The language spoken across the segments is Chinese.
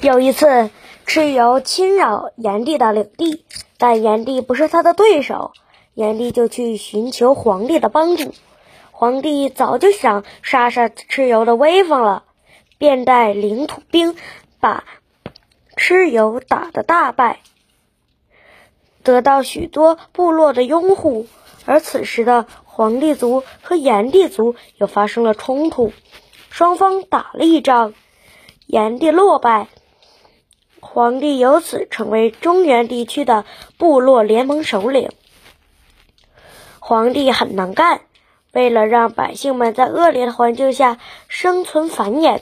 有一次，蚩尤侵扰炎帝的领地，但炎帝不是他的对手，炎帝就去寻求皇帝的帮助。皇帝早就想杀杀蚩尤的威风了，便带领土兵把蚩尤打得大败，得到许多部落的拥护。而此时的黄帝族和炎帝族又发生了冲突，双方打了一仗，炎帝落败。皇帝由此成为中原地区的部落联盟首领。皇帝很能干，为了让百姓们在恶劣的环境下生存繁衍，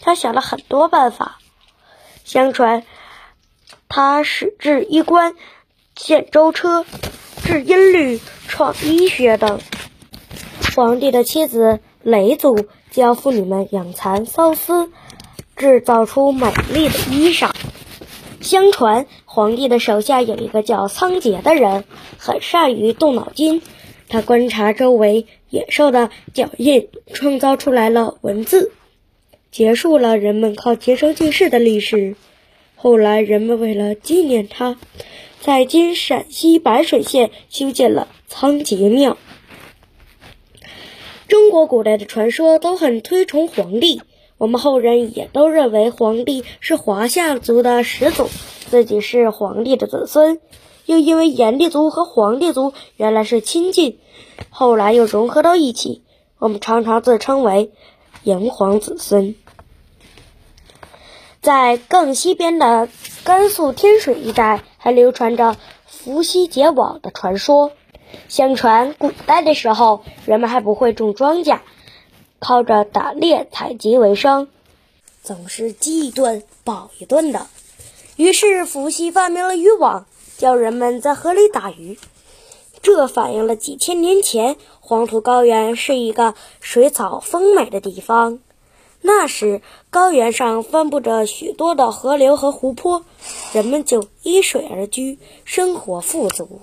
他想了很多办法。相传，他始制衣冠、建舟车、制音律、创医学等。皇帝的妻子嫘祖教妇女们养蚕缫丝，制造出美丽的衣裳。相传，皇帝的手下有一个叫仓颉的人，很善于动脑筋。他观察周围野兽的脚印，创造出来了文字，结束了人们靠结绳记事的历史。后来，人们为了纪念他，在今陕西白水县修建了仓颉庙。中国古代的传说都很推崇皇帝。我们后人也都认为皇帝是华夏族的始祖，自己是皇帝的子孙。又因为炎帝族和黄帝族原来是亲近，后来又融合到一起，我们常常自称为炎黄子孙。在更西边的甘肃天水一带，还流传着伏羲结网的传说。相传古代的时候，人们还不会种庄稼。靠着打猎采集为生，总是饥一顿饱一顿的。于是伏羲发明了渔网，教人们在河里打鱼。这反映了几千年前黄土高原是一个水草丰美的地方。那时高原上分布着许多的河流和湖泊，人们就依水而居，生活富足。